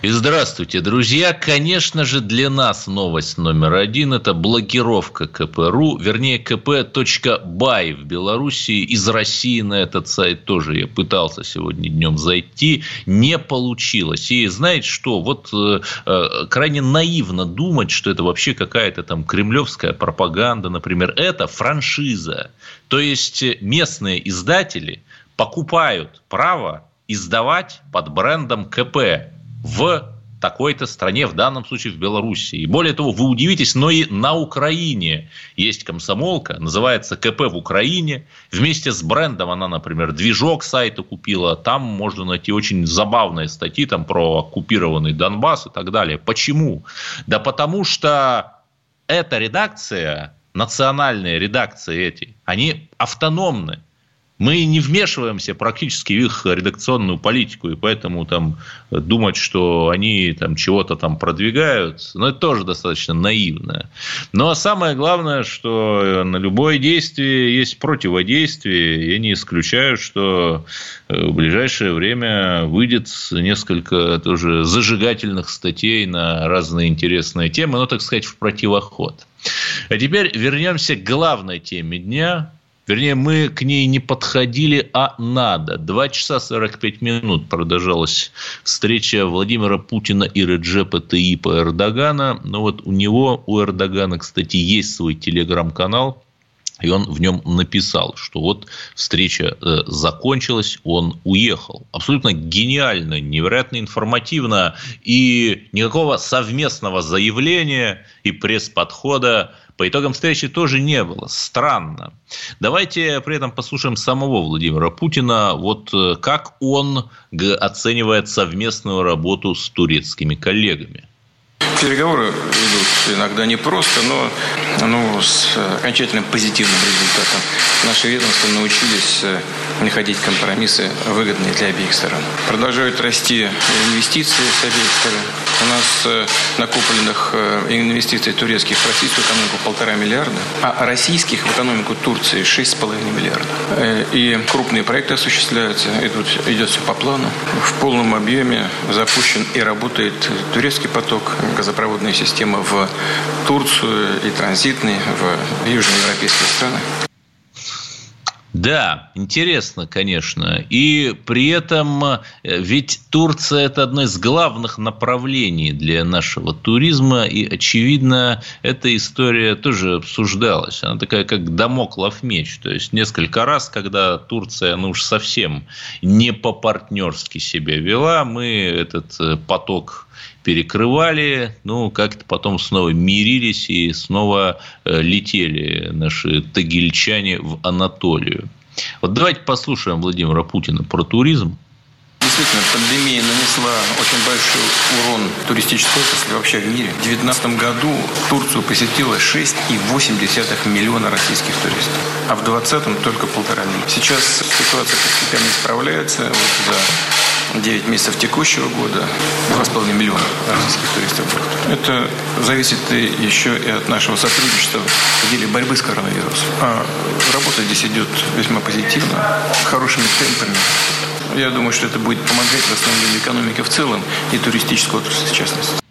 И здравствуйте, друзья. Конечно же, для нас новость номер один – это блокировка КПРУ, вернее, kp.by в Беларуси. Из России на этот сайт тоже я пытался сегодня днем зайти. Не получилось. И знаете что? Вот э, э, крайне наивно думать, что это вообще какая-то там кремлевская пропаганда, например. Это франшиза. То есть, местные издатели покупают право издавать под брендом КП в такой-то стране, в данном случае в Беларуси. И более того, вы удивитесь, но и на Украине есть комсомолка, называется КП в Украине. Вместе с брендом она, например, движок сайта купила. Там можно найти очень забавные статьи там, про оккупированный Донбасс и так далее. Почему? Да потому что эта редакция, национальные редакции эти, они автономны. Мы не вмешиваемся практически в их редакционную политику, и поэтому там думать, что они там чего-то там продвигают, ну, это тоже достаточно наивно. Но самое главное, что на любое действие есть противодействие. Я не исключаю, что э, в ближайшее время выйдет несколько тоже зажигательных статей на разные интересные темы, ну, так сказать, в противоход. А теперь вернемся к главной теме дня, Вернее, мы к ней не подходили, а надо. Два часа 45 минут продолжалась встреча Владимира Путина и Реджепа Таипа Эрдогана. Но вот у него, у Эрдогана, кстати, есть свой телеграм-канал, и он в нем написал, что вот встреча э, закончилась, он уехал. Абсолютно гениально, невероятно информативно. И никакого совместного заявления и пресс-подхода по итогам встречи тоже не было. Странно. Давайте при этом послушаем самого Владимира Путина. Вот э, как он оценивает совместную работу с турецкими коллегами. Переговоры идут иногда непросто, но ну, с окончательным позитивным результатом. Наши ведомства научились э, находить компромиссы, выгодные для обеих сторон. Продолжают расти инвестиции с обеих сторон. У нас э, накопленных э, инвестиций турецких в российскую экономику полтора миллиарда, а российских в экономику Турции шесть с половиной миллиарда. И крупные проекты осуществляются, идут, идет все по плану. В полном объеме запущен и работает турецкий поток, газопроводная система в Турцию и транзитный в южноевропейские страны. Да, интересно, конечно. И при этом э, ведь Турция – это одно из главных направлений для нашего туризма. И, очевидно, эта история тоже обсуждалась. Она такая, как домоклов меч. То есть, несколько раз, когда Турция, ну уж совсем не по-партнерски себя вела, мы этот э, поток перекрывали, ну, как-то потом снова мирились и снова э, летели наши тагильчане в Анатолию. Вот давайте послушаем Владимира Путина про туризм. Действительно, пандемия нанесла очень большой урон туристической отрасли вообще в мире. В 2019 году Турцию посетило 6,8 миллиона российских туристов, а в 2020 только полтора миллиона. Сейчас ситуация постепенно исправляется. Вот за 9 месяцев текущего года 2,5 миллиона российских туристов Это зависит еще и от нашего сотрудничества в деле борьбы с коронавирусом. А работа здесь идет весьма позитивно, хорошими темпами. Я думаю, что это будет помогать восстановлению экономики в целом и туристической отрасли в частности.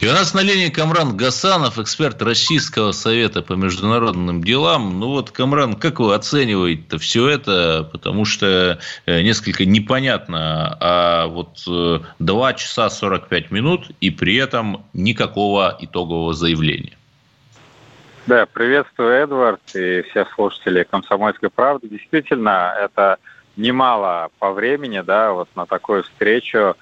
И у нас на линии Камран Гасанов, эксперт Российского совета по международным делам. Ну вот, Камран, как вы оцениваете все это? Потому что э, несколько непонятно, а вот 2 э, часа 45 минут и при этом никакого итогового заявления. Да, приветствую, Эдвард, и всех слушателей «Комсомольской правды». Действительно, это немало по времени, да, вот на такую встречу.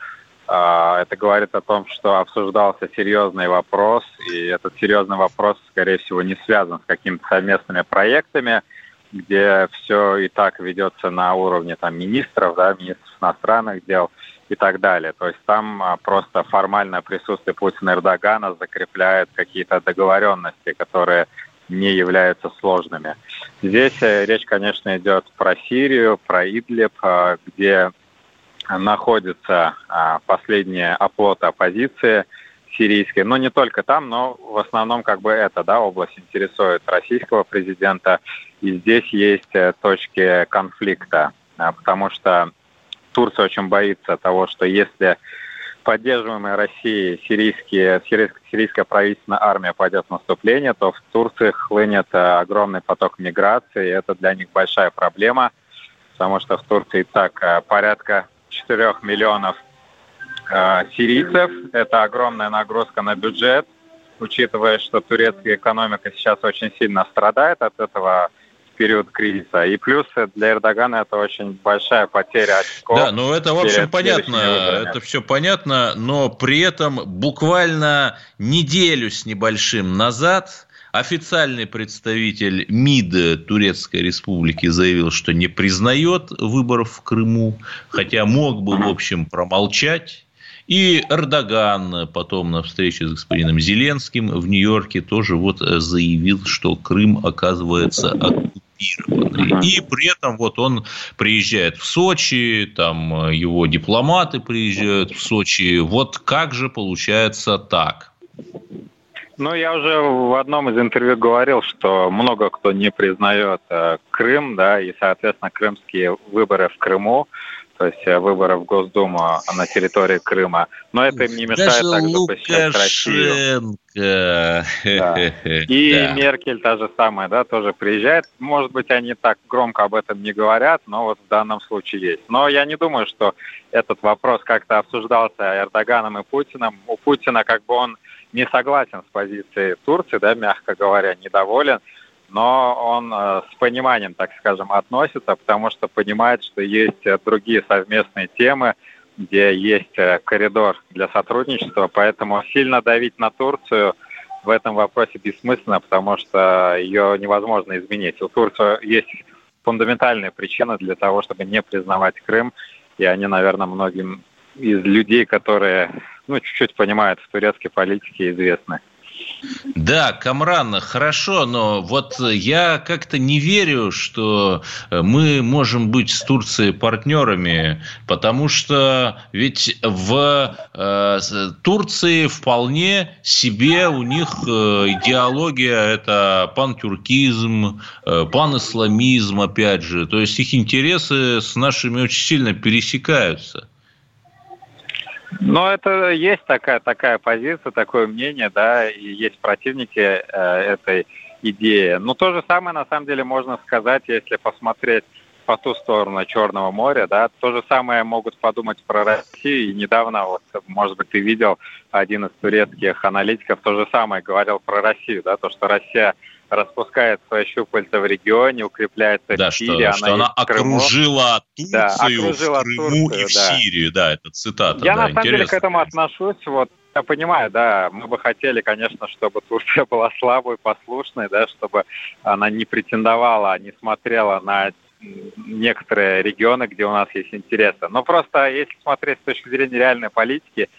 А, это говорит о том, что обсуждался серьезный вопрос, и этот серьезный вопрос, скорее всего, не связан с какими-то совместными проектами, где все и так ведется на уровне там, министров, да, министров иностранных дел и так далее. То есть там а, просто формальное присутствие Путина и Эрдогана закрепляет какие-то договоренности, которые не являются сложными. Здесь э, речь, конечно, идет про Сирию, про Идлиб, а, где находится а, последняя оплота оппозиции сирийской. Но не только там, но в основном как бы эта да, область интересует российского президента. И здесь есть э, точки конфликта, а, потому что Турция очень боится того, что если поддерживаемая Россией сирийские, сирийская, сирийская правительственная армия пойдет в наступление, то в Турции хлынет э, огромный поток миграции. И это для них большая проблема, потому что в Турции так э, порядка 4 миллионов э, сирийцев. Это огромная нагрузка на бюджет, учитывая, что турецкая экономика сейчас очень сильно страдает от этого период кризиса. И плюс для Эрдогана это очень большая потеря очков. Да, ну это, в общем, понятно, это все понятно, но при этом буквально неделю с небольшим назад Официальный представитель МИД Турецкой Республики заявил, что не признает выборов в Крыму, хотя мог бы, в общем, промолчать. И Эрдоган потом на встрече с господином Зеленским в Нью-Йорке тоже вот заявил, что Крым оказывается оккупированный. И при этом вот он приезжает в Сочи, там его дипломаты приезжают в Сочи. Вот как же получается так? Ну, я уже в одном из интервью говорил, что много кто не признает э, Крым, да, и, соответственно, крымские выборы в Крыму, то есть э, выборы в Госдуму на территории Крыма. Но это им не мешает Даже также посещать Россию. Да. И да. Меркель та же самая, да, тоже приезжает. Может быть, они так громко об этом не говорят, но вот в данном случае есть. Но я не думаю, что этот вопрос как-то обсуждался Эрдоганом и Путиным. У Путина как бы он не согласен с позицией Турции, да, мягко говоря, недоволен, но он э, с пониманием, так скажем, относится, потому что понимает, что есть э, другие совместные темы, где есть э, коридор для сотрудничества, поэтому сильно давить на Турцию в этом вопросе бессмысленно, потому что ее невозможно изменить. У Турции есть фундаментальные причины для того, чтобы не признавать Крым, и они, наверное, многим из людей, которые ну, чуть-чуть понимают в турецкой политике, известны. Да, Камран, хорошо, но вот я как-то не верю, что мы можем быть с Турцией партнерами, потому что ведь в э, Турции вполне себе у них э, идеология это пантюркизм, э, панисламизм, опять же, то есть их интересы с нашими очень сильно пересекаются. Но это есть такая, такая позиция, такое мнение, да, и есть противники э, этой идеи. Но то же самое, на самом деле, можно сказать, если посмотреть по ту сторону Черного моря, да, то же самое могут подумать про Россию. И недавно, вот, может быть, ты видел, один из турецких аналитиков то же самое говорил про Россию, да, то, что Россия распускает свои щупальца в регионе, укрепляется да, в Сирии. Что, она, что она окружила Турцию да, окружила в Крыму Турцию, и в да. Сирию. Да, это цитата. Я да, на самом деле к этому отношусь. Вот я понимаю, да, мы бы хотели, конечно, чтобы Турция была слабой, послушной, да, чтобы она не претендовала, не смотрела на некоторые регионы, где у нас есть интересы. Но просто если смотреть с точки зрения реальной политики,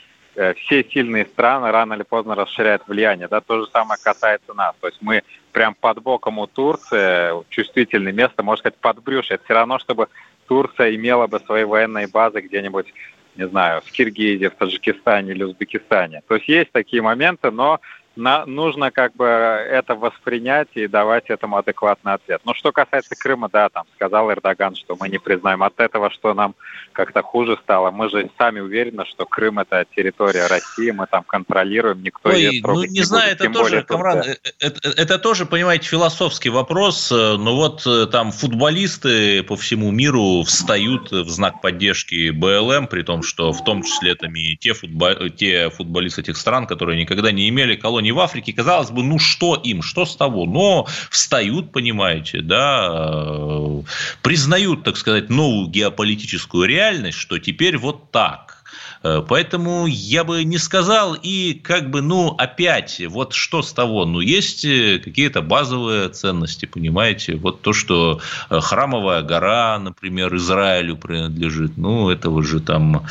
все сильные страны рано или поздно расширяют влияние. Да, то же самое касается нас. То есть мы прям под боком у Турции, чувствительное место, можно сказать, под брюшье. Это все равно, чтобы Турция имела бы свои военные базы где-нибудь, не знаю, в Киргизии, в Таджикистане или Узбекистане. То есть есть такие моменты, но на, нужно как бы это воспринять и давать этому адекватный ответ. Но что касается Крыма, да, там сказал Эрдоган, что мы не признаем от этого, что нам как-то хуже стало. Мы же сами уверены, что Крым это территория России, мы там контролируем, никто Ой, ее трогать ну, не, не знаю, будет, это тоже, Камран, это, это, это тоже, понимаете, философский вопрос. Но вот э, там футболисты по всему миру встают в знак поддержки БЛМ, при том, что в том числе это и те, футбол, те футболисты этих стран, которые никогда не имели колонии не в Африке, казалось бы, ну что им, что с того? Но встают, понимаете, да, э, признают, так сказать, новую геополитическую реальность, что теперь вот так. Э, поэтому я бы не сказал, и как бы, ну, опять, вот что с того? Ну, есть э, какие-то базовые ценности, понимаете? Вот то, что храмовая гора, например, Израилю принадлежит, ну, этого же там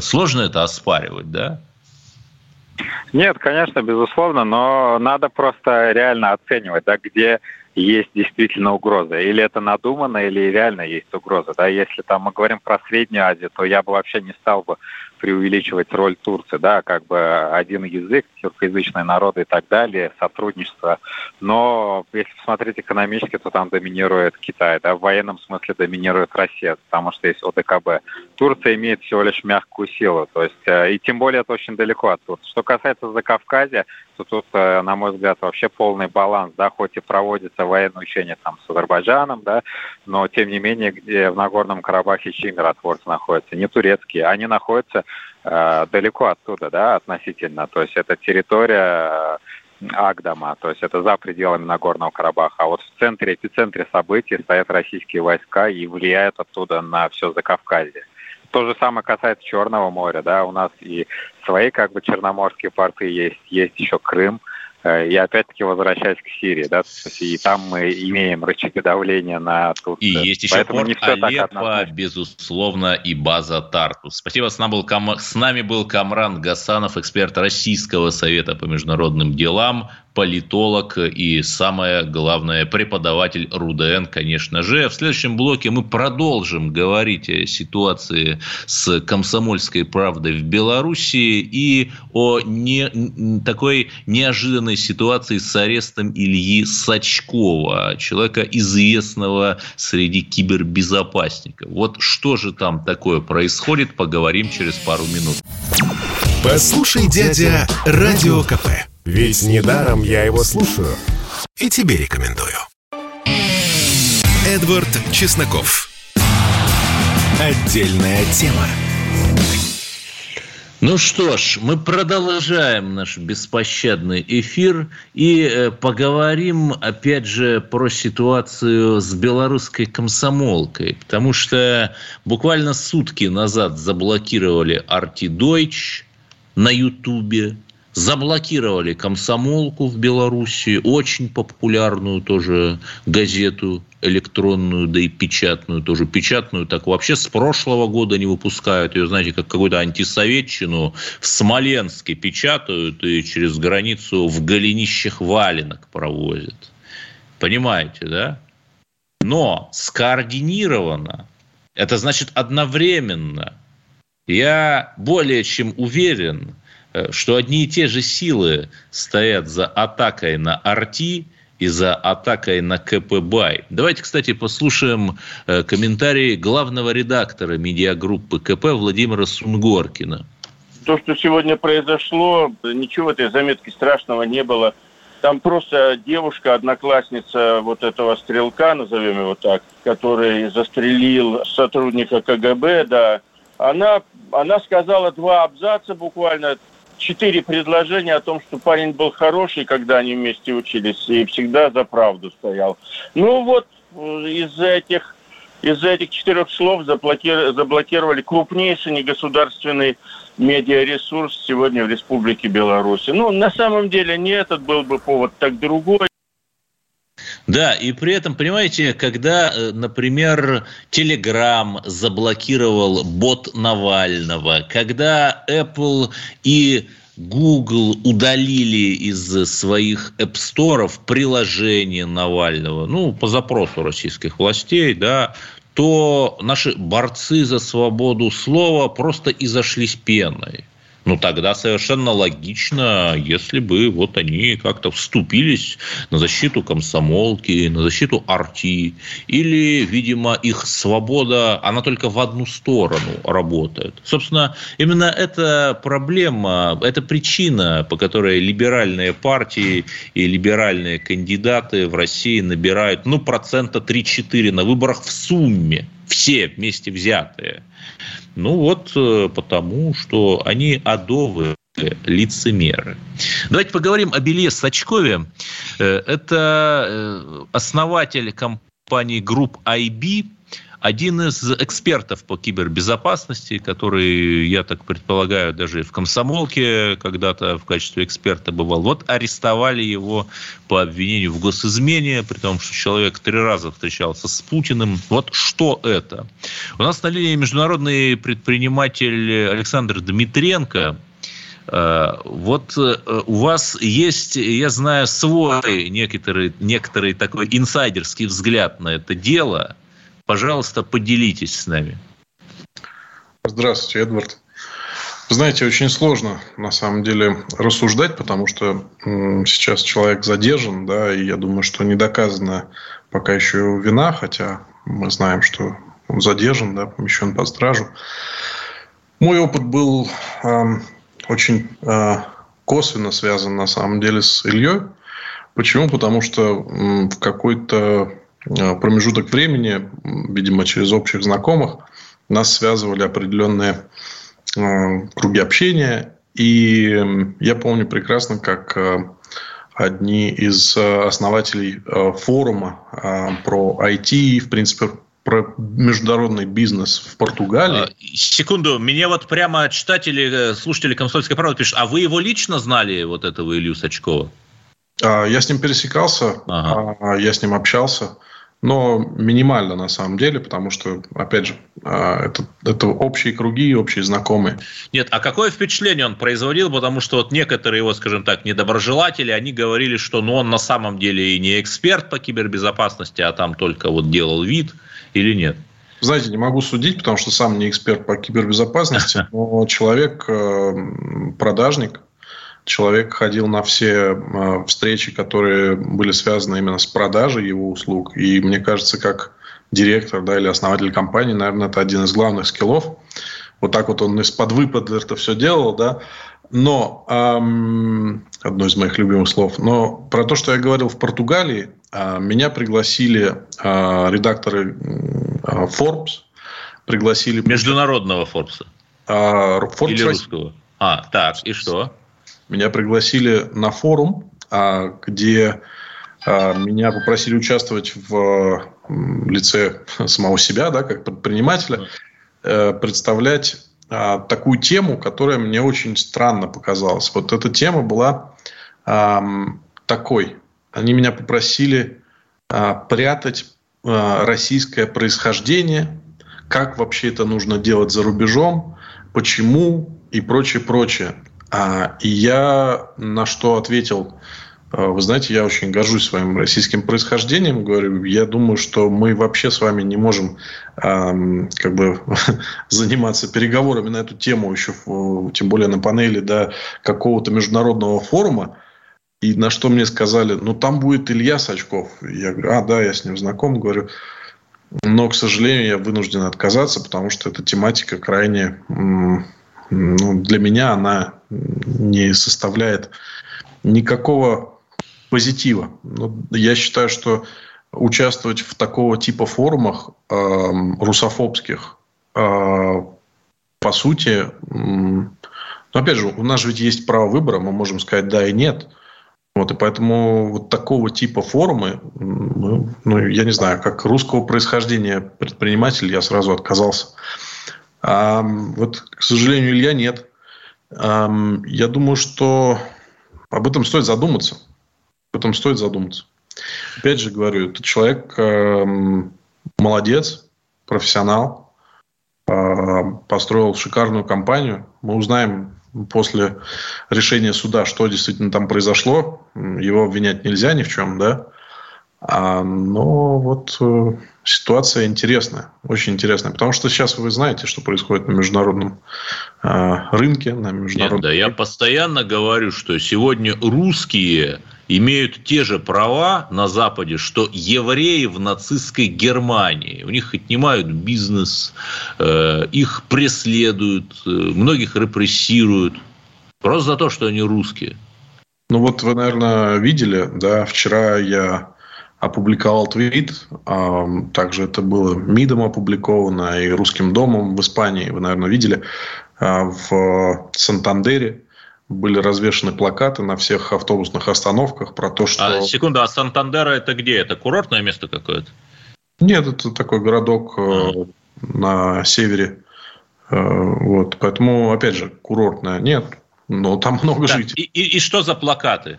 сложно это оспаривать, да? Нет, конечно, безусловно, но надо просто реально оценивать, да, где есть действительно угроза. Или это надуманно, или реально есть угроза. Да? Если там мы говорим про Среднюю Азию, то я бы вообще не стал бы преувеличивать роль Турции, да, как бы один язык, тюркоязычные народы и так далее, сотрудничество. Но если посмотреть экономически, то там доминирует Китай, да, в военном смысле доминирует Россия, потому что есть ОДКБ. Турция имеет всего лишь мягкую силу, то есть, э, и тем более это очень далеко от Турции. Что касается Закавказья, то тут, э, на мой взгляд, вообще полный баланс, да, хоть и проводится военное учение там с Азербайджаном, да, но тем не менее, где в Нагорном Карабахе чьи миротворцы находятся, не турецкие, они находятся э, далеко оттуда, да, относительно, то есть это территория э, Агдама, то есть это за пределами Нагорного Карабаха. А вот в центре, эпицентре событий стоят российские войска и влияют оттуда на все Закавказье. То же самое касается Черного моря, да, у нас и свои как бы черноморские порты есть, есть еще Крым, и опять-таки возвращаясь к Сирии, да, и там мы имеем рычаги давления на Турцию. И есть еще Поэтому порт Алеппо, безусловно, и база Тартус. Спасибо, с нами, был Кам... с нами был Камран Гасанов, эксперт Российского совета по международным делам политолог и, самое главное, преподаватель РУДН, конечно же. В следующем блоке мы продолжим говорить о ситуации с комсомольской правдой в Беларуси и о не, такой неожиданной ситуации с арестом Ильи Сачкова, человека известного среди кибербезопасников. Вот что же там такое происходит, поговорим через пару минут. Послушай, дядя, Радио КП. Ведь недаром я его слушаю. И тебе рекомендую. Эдвард Чесноков. Отдельная тема. Ну что ж, мы продолжаем наш беспощадный эфир и э, поговорим опять же про ситуацию с белорусской комсомолкой, потому что буквально сутки назад заблокировали Арти Дойч на Ютубе, заблокировали комсомолку в Белоруссии, очень популярную тоже газету электронную, да и печатную, тоже печатную, так вообще с прошлого года не выпускают ее, знаете, как какую-то антисоветчину в Смоленске печатают и через границу в голенищах валенок провозят. Понимаете, да? Но скоординированно, это значит одновременно. Я более чем уверен, что одни и те же силы стоят за атакой на Арти и за атакой на КП Давайте, кстати, послушаем э, комментарии главного редактора медиагруппы КП Владимира Сунгоркина. То, что сегодня произошло, ничего в этой заметке страшного не было. Там просто девушка, одноклассница вот этого стрелка, назовем его так, который застрелил сотрудника КГБ, да, она, она сказала два абзаца буквально, четыре предложения о том, что парень был хороший, когда они вместе учились, и всегда за правду стоял. Ну вот э, из этих из этих четырех слов заблокировали крупнейший негосударственный медиаресурс сегодня в Республике Беларусь. Ну, на самом деле не этот был бы повод, так другой. Да, и при этом, понимаете, когда, э, например, Telegram заблокировал бот Навального, когда Apple и Google удалили из своих App Store приложение Навального, ну, по запросу российских властей, да, то наши борцы за свободу слова просто изошлись пеной ну тогда совершенно логично, если бы вот они как-то вступились на защиту комсомолки, на защиту арти, или, видимо, их свобода, она только в одну сторону работает. Собственно, именно эта проблема, эта причина, по которой либеральные партии и либеральные кандидаты в России набирают, ну, процента 3-4 на выборах в сумме, все вместе взятые – ну вот э, потому, что они адовые лицемеры. Давайте поговорим о Белье Сачкове. Э, это э, основатель компании групп IB, один из экспертов по кибербезопасности, который, я так предполагаю, даже в комсомолке когда-то в качестве эксперта бывал, вот арестовали его по обвинению в госизмене, при том, что человек три раза встречался с Путиным. Вот что это? У нас на линии международный предприниматель Александр Дмитренко. Вот у вас есть, я знаю, свой некоторый, некоторый такой инсайдерский взгляд на это дело. Пожалуйста, поделитесь с нами. Здравствуйте, Эдвард. знаете, очень сложно на самом деле рассуждать, потому что сейчас человек задержан, да, и я думаю, что не доказана пока еще вина, хотя мы знаем, что он задержан, да, помещен под стражу. Мой опыт был э, очень э, косвенно связан на самом деле с Ильей. Почему? Потому что э, в какой-то промежуток времени, видимо, через общих знакомых, нас связывали определенные э, круги общения. И я помню прекрасно, как э, одни из основателей э, форума э, про IT, в принципе, про международный бизнес в Португалии. А, секунду, мне вот прямо читатели, э, слушатели «Комсомольской правды» пишут, а вы его лично знали, вот этого Илью Сачкова? А, я с ним пересекался, ага. А, я с ним общался но минимально на самом деле, потому что, опять же, а, это, это общие круги, общие знакомые. Нет, а какое впечатление он производил? Потому что вот некоторые его, скажем так, недоброжелатели, они говорили, что ну, он на самом деле и не эксперт по кибербезопасности, а там только вот делал вид или нет? Знаете, не могу судить, потому что сам не эксперт по кибербезопасности, но человек э, продажник, человек ходил на все а, встречи, которые были связаны именно с продажей его услуг. И мне кажется, как директор да, или основатель компании, наверное, это один из главных скиллов. Вот так вот он из-под выпада это все делал, да. Но эм, одно из моих любимых слов. Но про то, что я говорил в Португалии, э, меня пригласили э, редакторы э, Forbes, пригласили международного Forbes. Э, Forbes или русского. А, так и что? Меня пригласили на форум, а, где а, меня попросили участвовать в лице самого себя, да, как предпринимателя, э, представлять а, такую тему, которая мне очень странно показалась. Вот эта тема была такой. Они меня попросили прятать российское происхождение, как вообще это нужно делать за рубежом, почему и прочее, прочее. А, и я на что ответил, «А, вы знаете, я очень горжусь своим российским происхождением. Говорю, я думаю, что мы вообще с вами не можем э, как бы заниматься переговорами на эту тему еще, тем более на панели да, какого-то международного форума. И на что мне сказали, ну там будет Илья Сачков. Я говорю, а да, я с ним знаком, говорю. Но, к сожалению, я вынужден отказаться, потому что эта тематика крайне ну, для меня она не составляет никакого позитива. Ну, я считаю, что участвовать в такого типа форумах э, русофобских, э, по сути, э, ну, опять же, у нас же ведь есть право выбора, мы можем сказать да и нет. Вот, и поэтому вот такого типа форумы, ну, я не знаю, как русского происхождения предприниматель, я сразу отказался. А вот, к сожалению, Илья нет. Я думаю, что об этом стоит задуматься. Об этом стоит задуматься. Опять же говорю, этот человек молодец, профессионал, построил шикарную компанию. Мы узнаем после решения суда, что действительно там произошло. Его обвинять нельзя ни в чем, да. А, но вот э, ситуация интересная, очень интересная, потому что сейчас вы знаете, что происходит на международном э, рынке, на международном. Нет, да, я постоянно говорю, что сегодня русские имеют те же права на Западе, что евреи в нацистской Германии. У них отнимают бизнес, э, их преследуют, э, многих репрессируют просто за то, что они русские. Ну вот вы, наверное, видели, да, вчера я опубликовал твит. Также это было МИДом опубликовано и Русским домом в Испании. Вы, наверное, видели. А, в Сантандере были развешаны плакаты на всех автобусных остановках про то, что... А, секунду, а Сантандера это где? Это курортное место какое-то? Нет, это такой городок э, а. на севере. Э, вот. Поэтому, опять же, курортное нет, но там много так, жителей. И, и, и что за плакаты?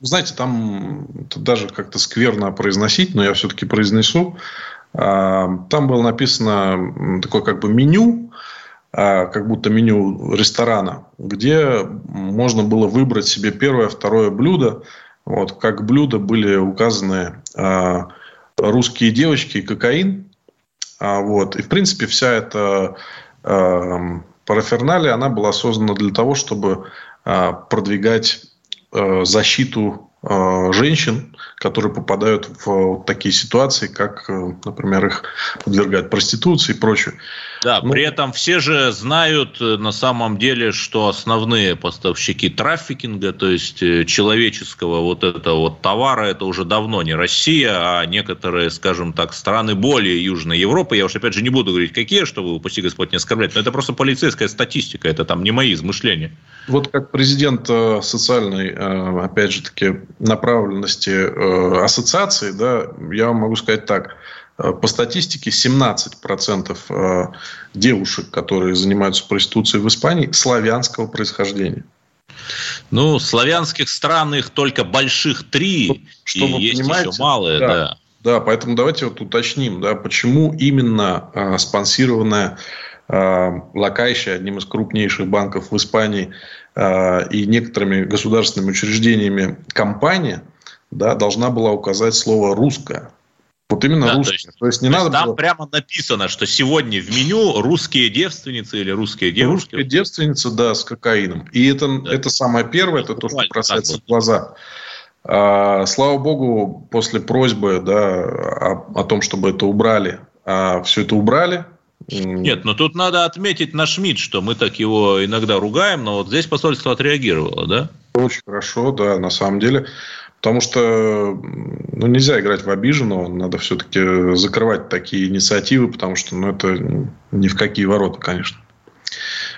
Знаете, там даже как-то скверно произносить, но я все-таки произнесу. А, там было написано такое как бы меню а, как будто меню ресторана, где можно было выбрать себе первое, второе блюдо. Вот, как блюдо были указаны а, русские девочки и кокаин. Вот. И, в принципе, вся эта параферналия, она была создана для того, чтобы продвигать защиту Э, женщин, которые попадают в вот такие ситуации, как, э, например, их подвергают проституции и прочее. Да, ну, при этом все же знают э, на самом деле, что основные поставщики трафикинга, то есть э, человеческого вот этого вот товара, это уже давно не Россия, а некоторые, скажем так, страны более Южной Европы. Я уж опять же не буду говорить, какие, чтобы, упаси Господь, не оскорблять, но это просто полицейская статистика, это там не мои измышления. Вот как президент э, социальной, опять же таки, направленности ассоциации, да, я вам могу сказать так – по статистике 17% э, девушек, которые занимаются проституцией в Испании, славянского происхождения. Ну, славянских стран их только больших три, что и есть еще малые, да. да. Да, поэтому давайте вот уточним, да, почему именно э, спонсированная э, Лакайша, одним из крупнейших банков в Испании, э, и некоторыми государственными учреждениями компания да, должна была указать слово «русское». Вот именно да, русские. То есть, то есть не то надо есть там было... прямо написано, что сегодня в меню русские девственницы или русские девушки. Русская девственница, да, с кокаином. И это, да. это самое первое, это то, что бросается в глаза. А, слава богу, после просьбы да, о, о том, чтобы это убрали, а все это убрали, нет, но тут надо отметить наш МИД, что мы так его иногда ругаем, но вот здесь посольство отреагировало, да? Очень хорошо, да, на самом деле. Потому что ну, нельзя играть в обиженного, надо все-таки закрывать такие инициативы, потому что ну, это ни в какие ворота, конечно.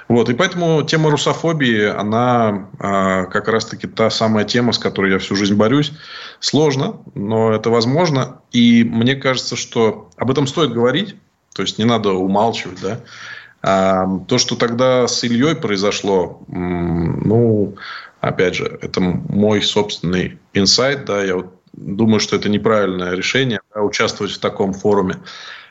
Вот, и поэтому тема русофобии, она а, как раз-таки та самая тема, с которой я всю жизнь борюсь. Сложно, но это возможно. И мне кажется, что об этом стоит говорить, то есть не надо умалчивать, да. А, то, что тогда с Ильей произошло, ну, Опять же, это мой собственный инсайт, да, я вот думаю, что это неправильное решение да, участвовать в таком форуме.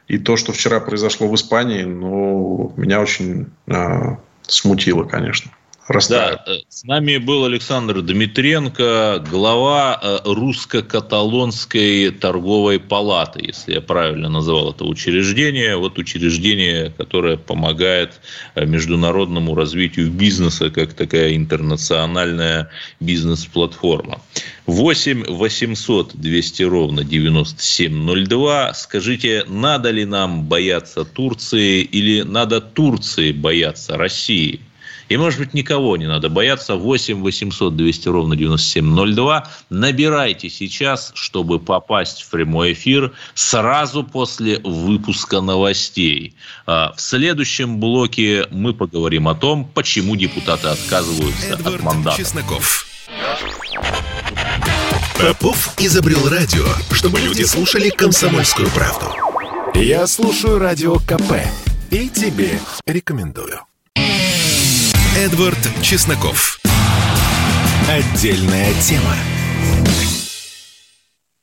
И то, что вчера произошло в Испании, ну, меня очень э, смутило, конечно расставят. Да, э, с нами был Александр Дмитренко, глава э, русско-каталонской торговой палаты, если я правильно называл это учреждение. Вот учреждение, которое помогает э, международному развитию бизнеса, как такая интернациональная бизнес-платформа. 8 800 200 ровно 9702. Скажите, надо ли нам бояться Турции или надо Турции бояться России? И, может быть, никого не надо бояться. 8 800 200 ровно 9702. Набирайте сейчас, чтобы попасть в прямой эфир сразу после выпуска новостей. А, в следующем блоке мы поговорим о том, почему депутаты отказываются Эдвард от мандата. Чесноков. Попов изобрел радио, чтобы люди слушали комсомольскую правду. Я слушаю радио КП и тебе рекомендую. Эдвард Чесноков. Отдельная тема.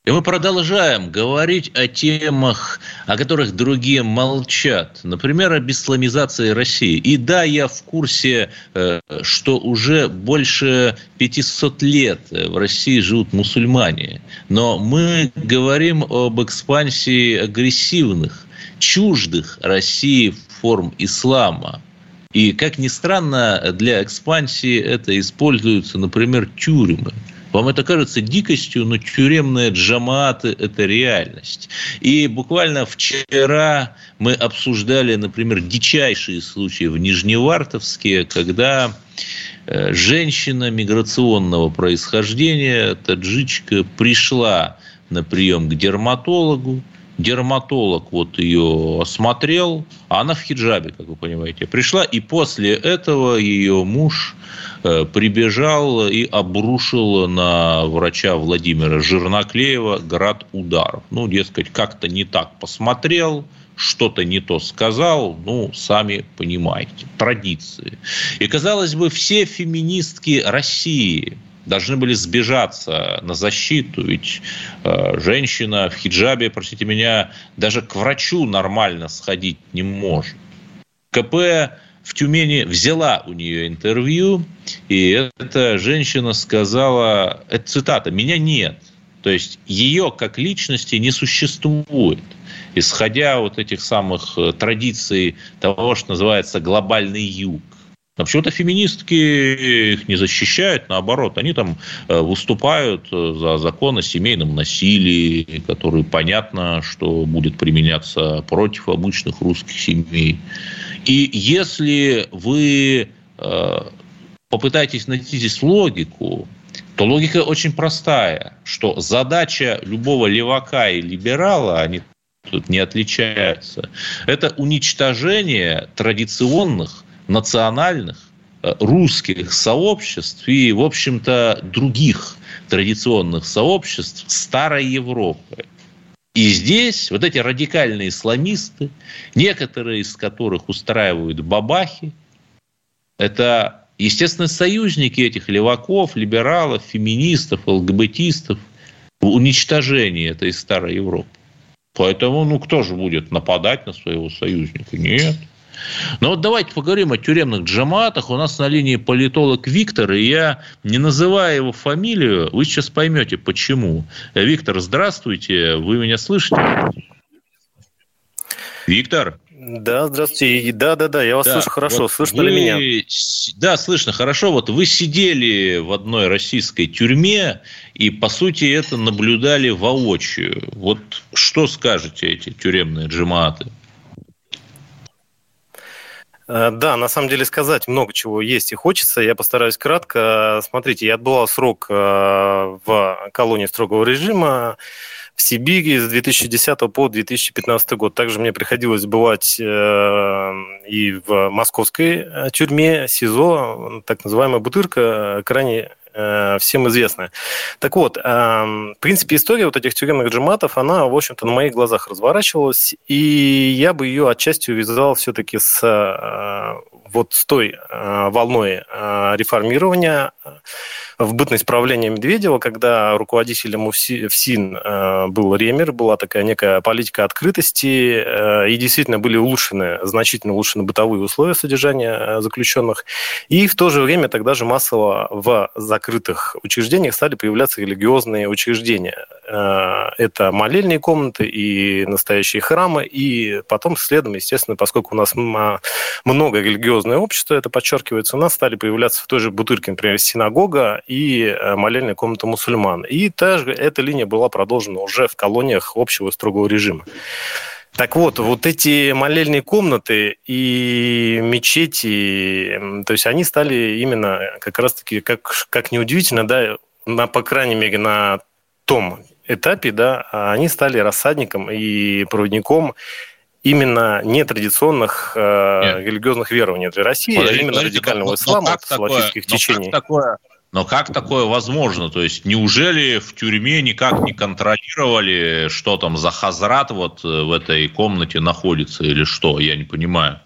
И мы продолжаем говорить о темах, о которых другие молчат. Например, об исламизации России. И да, я в курсе, э, что уже больше 500 лет в России живут мусульмане. Но мы говорим об экспансии агрессивных, чуждых России форм ислама – и, как ни странно, для экспансии это используются, например, тюрьмы. Вам это кажется дикостью, но тюремные джаматы – это реальность. И буквально вчера мы обсуждали, например, дичайшие случаи в Нижневартовске, когда э, женщина миграционного происхождения, таджичка, пришла на прием к дерматологу, дерматолог вот ее осмотрел, а она в хиджабе, как вы понимаете, пришла, и после этого ее муж э, прибежал и обрушил на врача Владимира Жирноклеева град ударов. Ну, дескать, как-то не так посмотрел, что-то не то сказал, ну, сами понимаете, традиции. И, казалось бы, все феминистки России – должны были сбежаться на защиту. Ведь э, женщина в хиджабе, простите меня, даже к врачу нормально сходить не может. КП в Тюмени взяла у нее интервью, и эта женщина сказала, это цитата, «меня нет». То есть ее как личности не существует исходя вот этих самых э, традиций того, что называется глобальный юг. Но почему-то феминистки их не защищают, наоборот, они там э, выступают э, за закон о семейном насилии, который понятно, что будет применяться против обычных русских семей. И если вы попытаетесь найти здесь логику, то логика очень простая, что задача любого левака и либерала, они тут не отличаются, это уничтожение традиционных национальных э, русских сообществ и, в общем-то, других традиционных сообществ Старой Европы. И здесь вот эти радикальные исламисты, некоторые из которых устраивают бабахи, это, естественно, союзники этих леваков, либералов, феминистов, ЛГБТистов в уничтожении этой старой Европы. Поэтому, ну, кто же будет нападать на своего союзника? Нет. Но вот давайте поговорим о тюремных джаматах. У нас на линии политолог Виктор, и я не называя его фамилию, вы сейчас поймете, почему. Виктор, здравствуйте, вы меня слышите? Виктор? Да, здравствуйте. Да, да, да, я вас да, слышу хорошо. Вот слышно вы... ли меня? Да, слышно хорошо. Вот вы сидели в одной российской тюрьме и, по сути, это наблюдали воочию. Вот что скажете эти тюремные джематы? Э, да, на самом деле сказать много чего есть и хочется. Я постараюсь кратко. Смотрите, я отбывал срок э, в колонии строгого режима в Сибири с 2010 по 2015 год. Также мне приходилось бывать э, и в московской тюрьме, СИЗО, так называемая Бутырка, крайне всем известная. Так вот, в принципе, история вот этих тюремных джематов, она, в общем-то, на моих глазах разворачивалась, и я бы ее отчасти увязал все-таки с э, вот с той э, волной реформирования в бытность правления Медведева, когда руководителем ФСИН э, был Ремер, была такая некая политика открытости, э, и действительно были улучшены, значительно улучшены бытовые условия содержания э, заключенных. И в то же время тогда же массово в закрытых учреждениях стали появляться религиозные учреждения. Это молельные комнаты и настоящие храмы, и потом следом, естественно, поскольку у нас много религиозное общество, это подчеркивается, у нас стали появляться в той же Бутырке, например, синагога и э, молельная комната мусульман. И та же, эта линия была продолжена уже в колониях общего строгого режима. Так вот, вот эти молельные комнаты и мечети, то есть они стали именно как раз-таки, как, как неудивительно, да, на, по крайней мере, на том этапе, да, они стали рассадником и проводником именно нетрадиционных э, религиозных верований для России, а именно подождите, радикального ислама, салафитских течений. Как такое, но как такое возможно? То есть неужели в тюрьме никак не контролировали, что там за хазрат вот э, в этой комнате находится или что? Я не понимаю.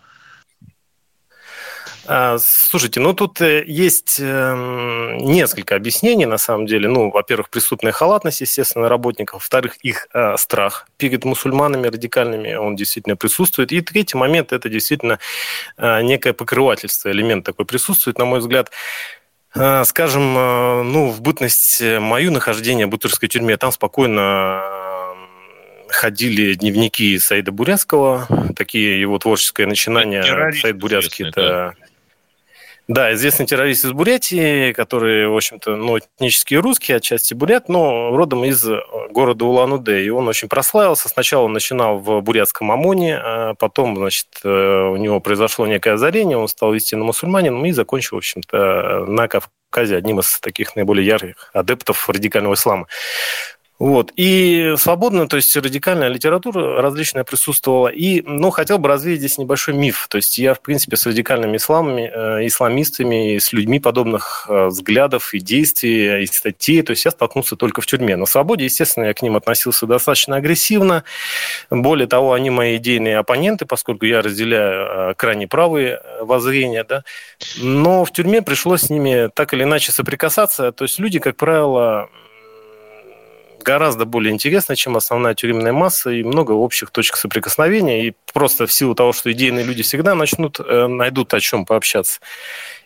А, слушайте, ну тут э, есть эм, несколько объяснений, на самом деле. Ну, во-первых, преступная халатность, естественно, работников. Во-вторых, их э, страх перед мусульманами радикальными, он действительно присутствует. И третий момент – это действительно некое покрывательство, элемент такой присутствует, на мой взгляд. А, скажем, а, ну, в бытность мою нахождение в Бутырской тюрьме, там спокойно ходили дневники Саида Бурятского, такие его творческое начинание. Саид Бурятский – это да, известный террорист из Бурятии, который, в общем-то, ну, этнический русский, отчасти бурят, но родом из э, города Улан-Удэ. И он очень прославился. Сначала он начинал в бурятском ОМОНе, а потом, значит, э, у него произошло некое озарение, он стал истинным мусульманином и закончил, в общем-то, на Кавказе одним из таких наиболее ярких адептов радикального ислама. Вот. И свободно, то есть радикальная литература различная присутствовала. И, ну, хотел бы развеять здесь небольшой миф. То есть я, в принципе, с радикальными исламами, э, исламистами, с людьми подобных э, взглядов и действий, и статей, то есть я столкнулся только в тюрьме. На свободе, естественно, я к ним относился достаточно агрессивно. Более того, они мои идейные оппоненты, поскольку я разделяю э, крайне правые э, воззрения, да. Но в тюрьме пришлось с ними так или иначе соприкасаться. То есть люди, как правило, гораздо более интересно, чем основная тюремная масса, и много общих точек соприкосновения, и просто в силу того, что идейные люди всегда начнут, э, найдут о чем пообщаться.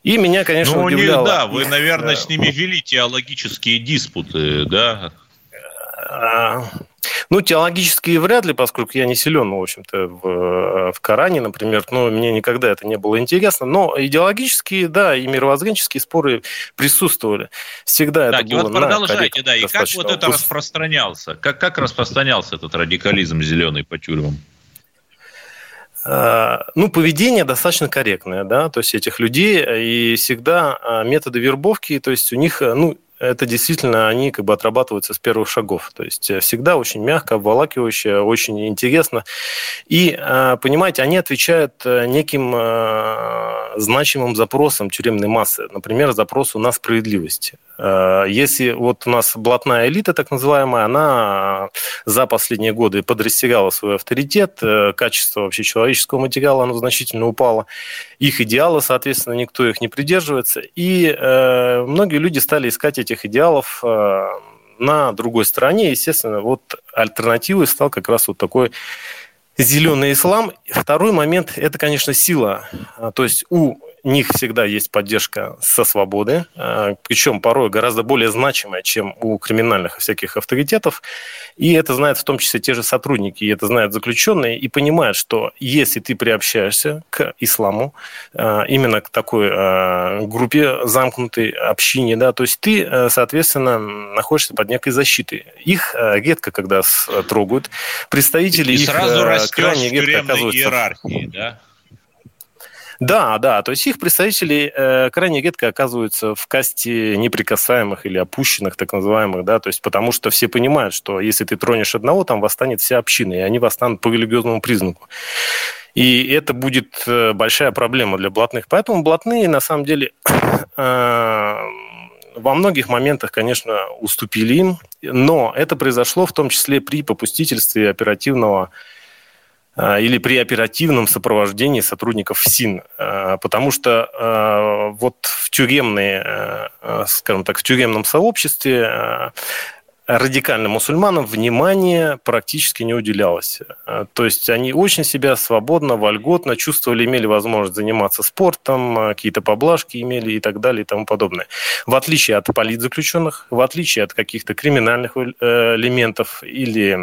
И меня, конечно, ну, удивляло... Не, да, вы, наверное, с ними вели теологические диспуты, да? Ну, теологические вряд ли, поскольку я не силен, в общем-то, в, э, в Коране, например, но мне никогда это не было интересно. Но идеологические, да, и мировоззренческие споры присутствовали. Всегда так, это было вот продолжайте, да, и как вот это распространялся? Как, как распространялся этот радикализм зеленый по тюрьмам? А, ну, поведение достаточно корректное, да, то есть этих людей, и всегда методы вербовки, то есть у них, ну, это действительно они как бы отрабатываются с первых шагов. То есть э, всегда очень мягко, обволакивающе, очень интересно. И, э, понимаете, они отвечают э, неким значимым запросам тюремной массы. Например, запросу на справедливость. Э, если вот у нас блатная элита, так называемая, она за последние годы подрастегала свой авторитет, э, качество вообще человеческого материала, оно значительно упало, их идеалы, соответственно, никто их не придерживается, и э, многие люди стали искать этих идеалов на другой стороне. Естественно, вот альтернативой стал как раз вот такой зеленый ислам. Второй момент – это, конечно, сила. То есть у них всегда есть поддержка со свободы, а, причем порой гораздо более значимая, чем у криминальных всяких авторитетов. И это знают в том числе те же сотрудники, и это знают заключенные, и понимают, что если ты приобщаешься к исламу, а, именно к такой а, группе замкнутой общине, да, то есть ты, соответственно, находишься под некой защитой. Их редко когда трогают. Представители и их сразу крайне редко оказываются... иерархии, да? Да, да, то есть их представители э, крайне редко оказываются в касте неприкасаемых или опущенных, так называемых, да, то есть потому что все понимают, что если ты тронешь одного, там восстанет вся община, и они восстанут по религиозному признаку. И это будет э, большая проблема для блатных. Поэтому блатные, на самом деле, э, во многих моментах, конечно, уступили им, но это произошло в том числе при попустительстве оперативного или при оперативном сопровождении сотрудников СИН. А, потому что а, вот в тюремные, скажем так, в тюремном сообществе радикальным мусульманам внимание практически не уделялось. То есть они очень себя свободно, вольготно чувствовали, имели возможность заниматься спортом, какие-то поблажки имели и так далее и тому подобное. В отличие от политзаключенных, в отличие от каких-то криминальных э, элементов или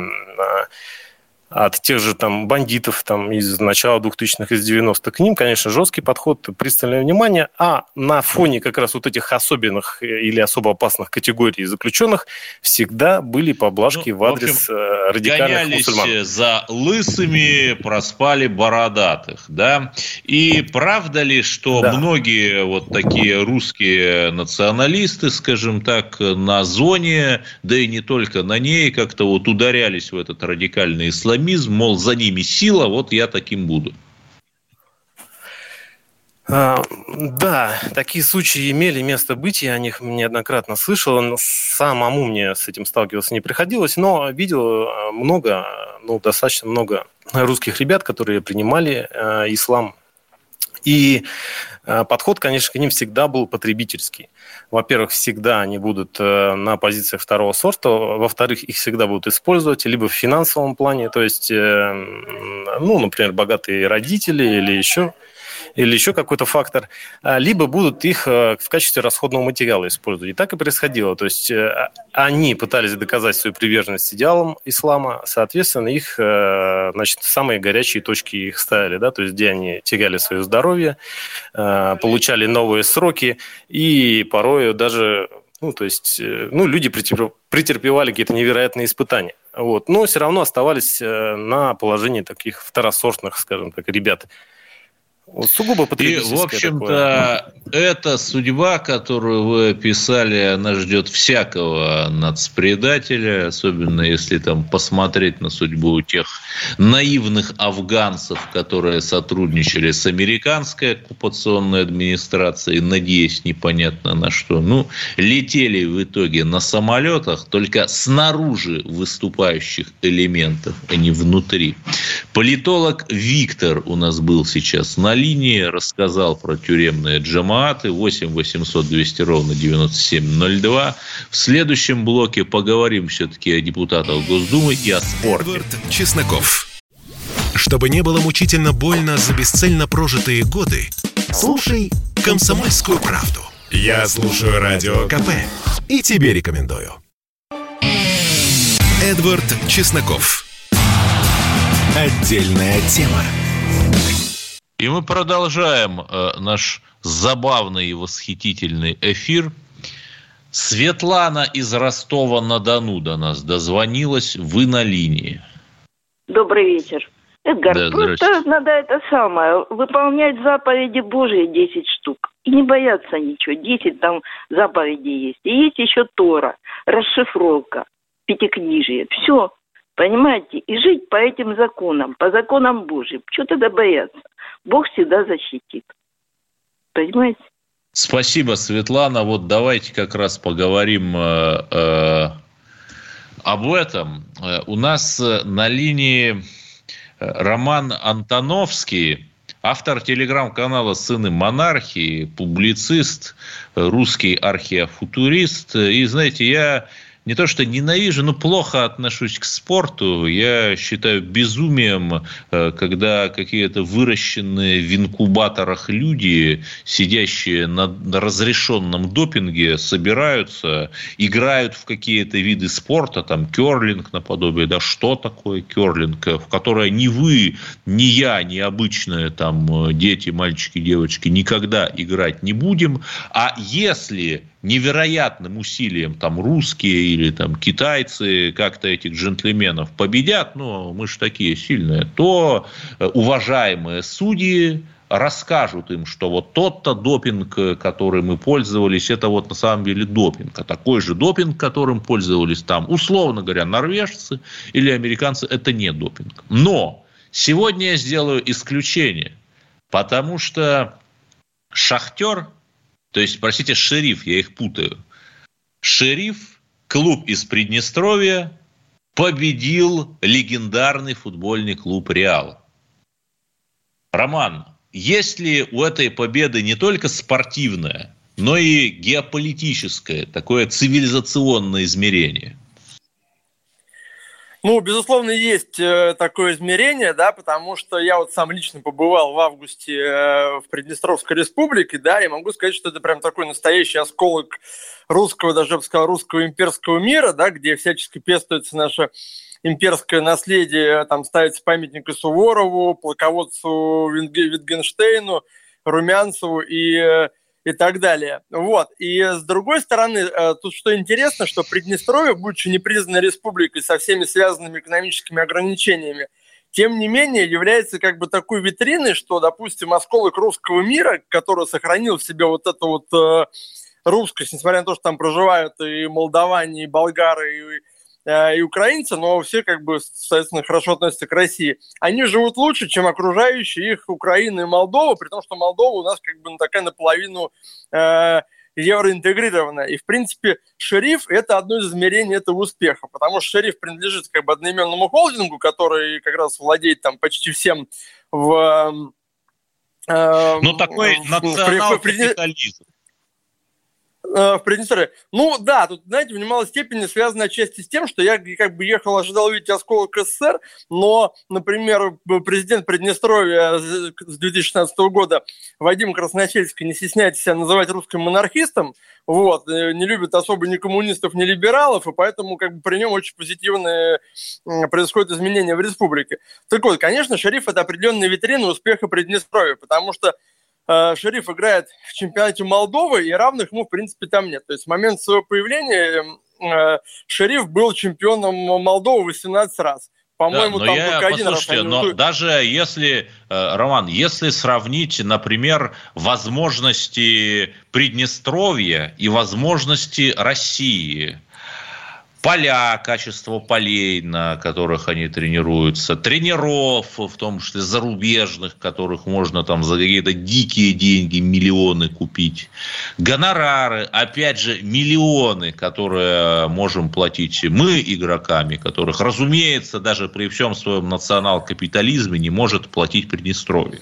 от тех же там бандитов там, из начала 2000-х, из 90-х. К ним, конечно, жесткий подход, пристальное внимание, а на фоне как раз вот этих особенных э, или особо опасных категорий заключенных всегда были поблажки ну, в адрес в общем, э, радикальных мусульман. за лысыми, проспали бородатых, да? И правда ли, что да. многие вот такие русские националисты, скажем так, на зоне, да и не только на ней, как-то вот ударялись в этот радикальный исламизм, оптимизм, мол, за ними сила, вот я таким буду. А, да, такие случаи имели место быть, я о них неоднократно слышал. Самому мне с этим сталкиваться не приходилось, но видел а, много, ну, достаточно много русских ребят, которые принимали э, ислам. И э, подход, конечно, к ним всегда был потребительский во-первых, всегда они будут э, на позициях второго сорта, во-вторых, их всегда будут использовать либо в финансовом плане, то есть, э, ну, например, богатые родители или еще или еще какой-то фактор, а, либо будут их э, в качестве расходного материала использовать. И так и происходило. То есть а, они пытались доказать свою приверженность идеалам ислама, соответственно, их, значит, самые горячие точки их ставили, да, то есть где они теряли свое здоровье, получали новые сроки и порой даже ну, то есть, ну, люди претерпевали какие-то невероятные испытания. Вот. Но все равно оставались на положении таких второсортных, скажем так, ребят. Сугубо И, в общем-то, эта судьба, которую вы описали, она ждет всякого нацпредателя, особенно если там посмотреть на судьбу тех наивных афганцев, которые сотрудничали с американской оккупационной администрацией, надеясь непонятно на что. Ну, летели в итоге на самолетах, только снаружи выступающих элементов, а не внутри. Политолог Виктор у нас был сейчас на линии, рассказал про тюремные джамааты 8 800 200 ровно 9702. В следующем блоке поговорим все-таки о депутатах Госдумы и о спорте. Эдвард Чесноков. Чтобы не было мучительно больно за бесцельно прожитые годы, слушай «Комсомольскую правду». Я слушаю Радио КП и тебе рекомендую. Эдвард Чесноков. Отдельная тема. И мы продолжаем э, наш забавный и восхитительный эфир. Светлана из Ростова-на-Дону до нас дозвонилась. Вы на линии. Добрый вечер. Эдгар, Да, просто надо это самое, выполнять заповеди Божьи 10 штук. И не бояться ничего. 10 там заповедей есть. И есть еще Тора, расшифровка, пятикнижие. Все. Понимаете? И жить по этим законам, по законам Божьим. Что тогда бояться? Бог всегда защитит. Понимаете? Спасибо, Светлана. Вот давайте как раз поговорим э, э, об этом. Э, У нас э, на линии Роман Антоновский, автор телеграм-канала «Сыны монархии», публицист, русский археофутурист. И, знаете, я не то что ненавижу, но плохо отношусь к спорту. Я считаю безумием, э, когда какие-то выращенные в инкубаторах люди, сидящие на разрешенном допинге, собираются, играют в какие-то виды спорта, там керлинг наподобие, да что такое керлинг, в которое ни вы, ни я, ни обычные там э, дети, мальчики, девочки никогда играть не будем. А если невероятным усилием там русские или там китайцы как-то этих джентльменов победят, ну, мы же такие сильные, то э, уважаемые судьи расскажут им, что вот тот-то допинг, э, который мы пользовались, это вот на самом деле допинг. А такой же допинг, которым пользовались там, условно говоря, норвежцы или американцы, это не допинг. Но сегодня я сделаю исключение, потому что шахтер, то есть, простите, шериф, я их путаю, шериф, клуб из Приднестровья, победил легендарный футбольный клуб «Реал». Роман, есть ли у этой победы не только спортивное, но и геополитическое, такое цивилизационное измерение? Ну, безусловно, есть э, такое измерение, да, потому что я вот сам лично побывал в августе э, в Приднестровской республике, да, и могу сказать, что это прям такой настоящий осколок русского, даже я бы сказал, русского имперского мира, да, где всячески пестуется наше имперское наследие, там ставится памятник Суворову, полководцу Витге- Витгенштейну, Румянцеву и э, и так далее. Вот. И с другой стороны, э, тут что интересно, что Приднестровье, будучи непризнанной республикой со всеми связанными экономическими ограничениями, тем не менее является как бы такой витриной, что, допустим, осколок русского мира, который сохранил в себе вот эту вот э, русскость, несмотря на то, что там проживают и молдаване, и болгары, и и украинцы, но все как бы, соответственно, хорошо относятся к России. Они живут лучше, чем окружающие их Украина и Молдова, при том, что Молдова у нас как бы ну, такая наполовину э, евроинтегрированная. И, в принципе, шериф – это одно из измерений этого успеха, потому что шериф принадлежит как бы одноименному холдингу, который как раз владеет там почти всем в... э, Ну, такой в- в- в- национал-капитализм. Э, в Приднестровье. Ну да, тут, знаете, в немалой степени связано отчасти с тем, что я как бы ехал, ожидал увидеть осколок СССР, но, например, президент Приднестровья с 2016 года Вадим Красносельский, не стесняйтесь себя называть русским монархистом, вот, э, не любит особо ни коммунистов, ни либералов, и поэтому как бы при нем очень позитивные происходят изменения в республике. Так вот, конечно, шериф – это определенная витрина успеха Приднестровья, потому что Шериф играет в чемпионате Молдовы, и равных ему, в принципе, там нет. То есть в момент своего появления э, Шериф был чемпионом Молдовы 18 раз. По-моему, Да, но там я, только один раз. послушайте, но даже если, э, Роман, если сравнить, например, возможности Приднестровья и возможности России, поля, качество полей, на которых они тренируются, тренеров, в том числе зарубежных, которых можно там за какие-то дикие деньги, миллионы купить, гонорары, опять же, миллионы, которые можем платить мы игроками, которых, разумеется, даже при всем своем национал-капитализме не может платить Приднестровье.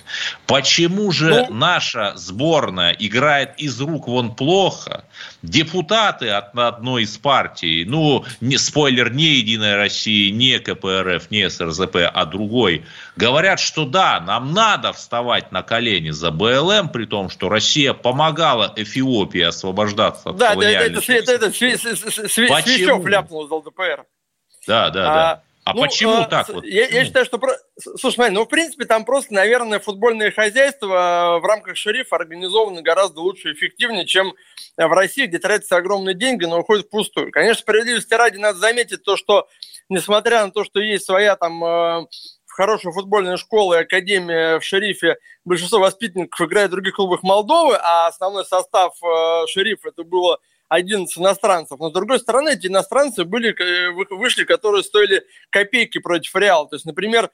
Почему же ну... наша сборная играет из рук вон плохо? Депутаты от одной из партий, ну, не, спойлер, не Единая Россия, не КПРФ, не СРЗП, а другой, говорят, что да, нам надо вставать на колени за БЛМ, при том, что Россия помогала Эфиопии освобождаться от да, колониальной Да, это, это, это Свищев ляпнул из ЛДПР. Да, да, а, да. А ну, почему э, так? Вот? Я, я считаю, что... Слушай, смотри, ну, в принципе, там просто, наверное, футбольное хозяйство в рамках шерифа организовано гораздо лучше и эффективнее, чем в России, где тратятся огромные деньги, но уходят впустую. Конечно, справедливости ради надо заметить то, что, несмотря на то, что есть своя там э, хорошая футбольная школа и академия в шерифе, большинство воспитанников играет в других клубах Молдовы, а основной состав э, шерифа это было 11 иностранцев. Но, с другой стороны, эти иностранцы были, э, вышли, которые стоили копейки против Реала. То есть, например,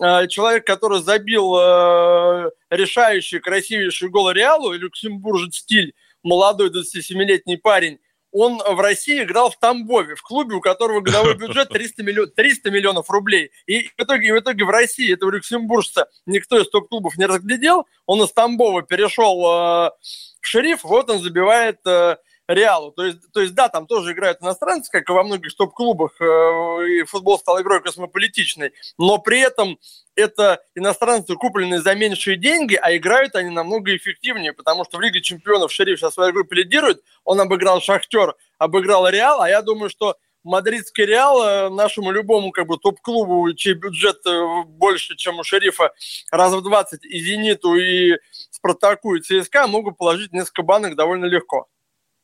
э, человек, который забил э, решающий, красивейший гол Реалу, люксембуржец стиль, молодой 27-летний парень, он в России играл в Тамбове, в клубе, у которого годовой бюджет 300, миллион, 300 миллионов рублей. И в итоге, в итоге в России этого люксембуржца никто из топ-клубов не разглядел. Он из Тамбова перешел э, в шериф, вот он забивает э, Реалу. То есть, то есть, да, там тоже играют иностранцы, как и во многих топ-клубах, э, и футбол стал игрой космополитичной, но при этом это иностранцы, купленные за меньшие деньги, а играют они намного эффективнее, потому что в Лиге чемпионов Шериф сейчас своей группе лидирует, он обыграл Шахтер, обыграл Реал, а я думаю, что мадридский Реал э, нашему любому как бы топ-клубу, чей бюджет э, больше, чем у Шерифа, раз в 20, и Зениту, и Спартаку, и ЦСКА могут положить несколько банок довольно легко.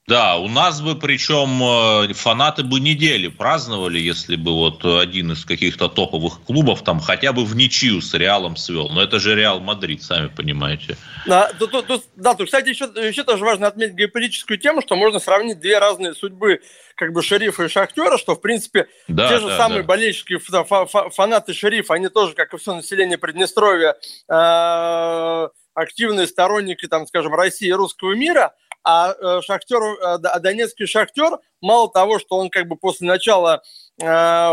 Да, у нас бы, причем э, фанаты бы недели праздновали, если бы вот один из каких-то топовых клубов там хотя бы в ничью с Реалом свел. Но это же Реал Мадрид, сами понимаете. Да, тут, тут, да, тут, кстати, еще, еще тоже важно отметить геополитическую тему, что можно сравнить две разные судьбы как бы шерифа и шахтера, что, в принципе, да, те же да, самые да. болельщики, фанаты шерифа, они тоже, как и все население Приднестровья, э, активные сторонники, там, скажем, России и русского мира – а э, Шахтер, э, Донецкий Шахтер, мало того, что он как бы после начала э,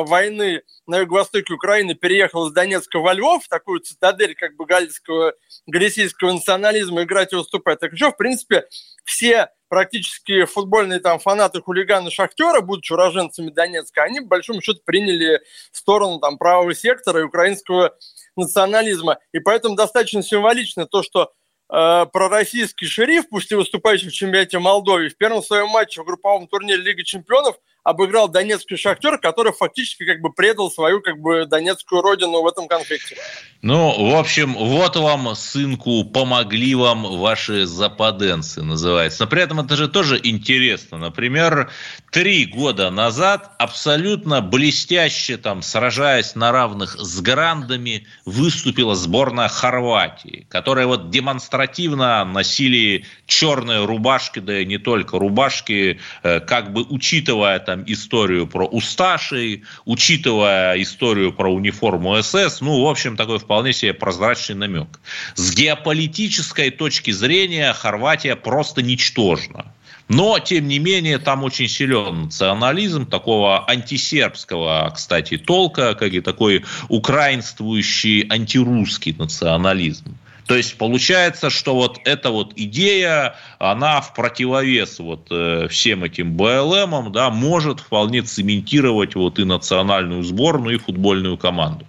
войны на юго-востоке Украины переехал из Донецка во Львов, такую цитадель как бы галицкого, галисийского национализма, играть и выступать. Так еще, в принципе, все практически футбольные там фанаты хулиганы Шахтера, будучи уроженцами Донецка, они, по большому счету, приняли сторону там правого сектора и украинского национализма. И поэтому достаточно символично то, что пророссийский шериф, пусть и выступающий в чемпионате Молдовы, в первом своем матче в групповом турнире Лиги чемпионов обыграл донецкий шахтер, который фактически как бы предал свою как бы донецкую родину в этом конфликте. Ну, в общем, вот вам, сынку, помогли вам ваши западенцы, называется. Но при этом это же тоже интересно. Например, три года назад абсолютно блестяще, там, сражаясь на равных с грандами, выступила сборная Хорватии, которая вот демонстративно носили черные рубашки, да и не только рубашки, э, как бы учитывая там историю про Усташи, учитывая историю про униформу СС, ну, в общем, такой вполне себе прозрачный намек. С геополитической точки зрения Хорватия просто ничтожна. Но, тем не менее, там очень силен национализм такого антисербского, кстати, толка, как и такой украинствующий антирусский национализм. То есть получается, что вот эта вот идея, она в противовес вот э, всем этим БЛМам, да, может вполне цементировать вот и национальную сборную, и футбольную команду.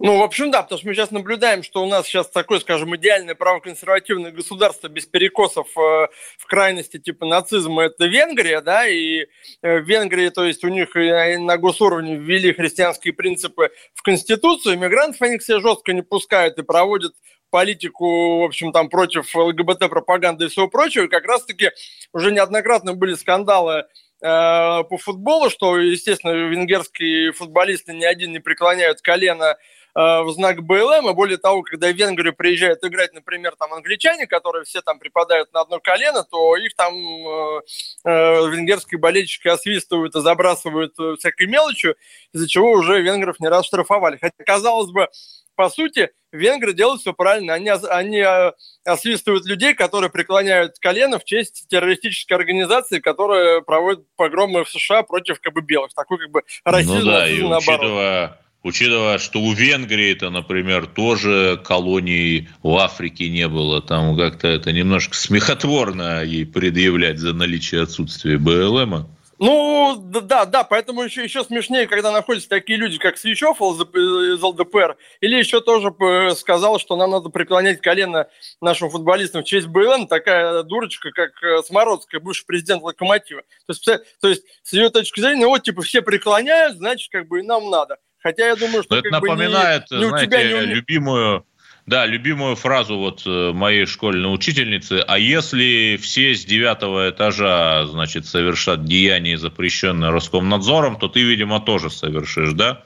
Ну, в общем, да, потому что мы сейчас наблюдаем, что у нас сейчас такое, скажем, идеальное правоконсервативное государство без перекосов э, в крайности типа нацизма – это Венгрия, да, и э, в Венгрии, то есть у них и на госуровне ввели христианские принципы в Конституцию, мигрантов они себе жестко не пускают и проводят политику, в общем, там против ЛГБТ-пропаганды и всего прочего. И как раз-таки уже неоднократно были скандалы э, по футболу, что, естественно, венгерские футболисты ни один не преклоняют колено в знак БЛМ, и более того, когда в Венгрию приезжают играть, например, там англичане, которые все там припадают на одно колено, то их там э, э, венгерские болельщики освистывают и забрасывают всякой мелочью, из-за чего уже венгров не раз штрафовали. Хотя, казалось бы, по сути, венгры делают все правильно. Они, они э, освистывают людей, которые преклоняют колено в честь террористической организации, которая проводит погромы в США против как бы белых. Такой как бы расизм, ну да, и учитывая, учитывая, что у Венгрии это, например, тоже колоний в Африке не было, там как-то это немножко смехотворно ей предъявлять за наличие отсутствия БЛМа. Ну, да, да, поэтому еще, еще смешнее, когда находятся такие люди, как Свечев из ЛДПР, или еще тоже сказал, что нам надо преклонять колено нашим футболистам в честь БЛМ, такая дурочка, как э, Смородская, бывший президент Локомотива. То есть, то есть, с ее точки зрения, вот, типа, все преклоняют, значит, как бы и нам надо. Хотя я думаю, что... Но это напоминает, не, не знаете, не любимую да, любимую фразу вот э, моей школьной учительницы. А если все с девятого этажа, значит, совершат деяние, запрещенное Роскомнадзором, то ты, видимо, тоже совершишь, да?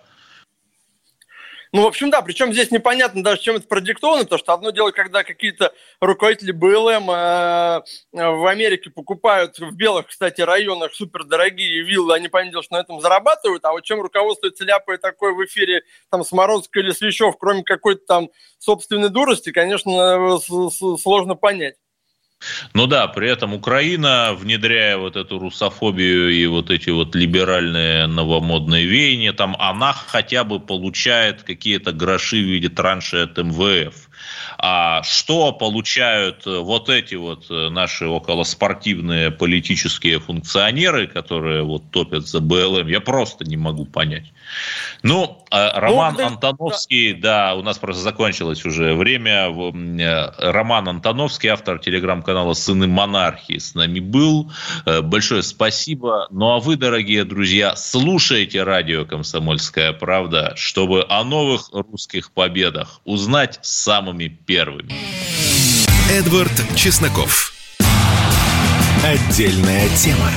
Ну, в общем, да, причем здесь непонятно даже, чем это продиктовано, потому что одно дело, когда какие-то руководители БЛМ э, в Америке покупают в белых, кстати, районах супердорогие виллы, они, понятное дело, что на этом зарабатывают, а вот чем руководствуется ляпой такой в эфире, там, Смородская или Свящев, кроме какой-то там собственной дурости, конечно, сложно понять. Ну да, при этом Украина, внедряя вот эту русофобию и вот эти вот либеральные новомодные веяния, там она хотя бы получает какие-то гроши в виде транши от МВФ. А что получают э, вот эти вот э, наши околоспортивные политические функционеры, которые вот топят за БЛМ, я просто не могу понять. Ну, а Роман ну, Антоновский, да. да, у нас просто закончилось уже время. Э, Роман Антоновский, автор телеграм-канала «Сыны монархии» с нами был. Большое спасибо. Ну, а вы, дорогие друзья, слушайте радио «Комсомольская правда», чтобы о новых русских победах узнать самыми первыми. Эдвард Чесноков. Отдельная тема.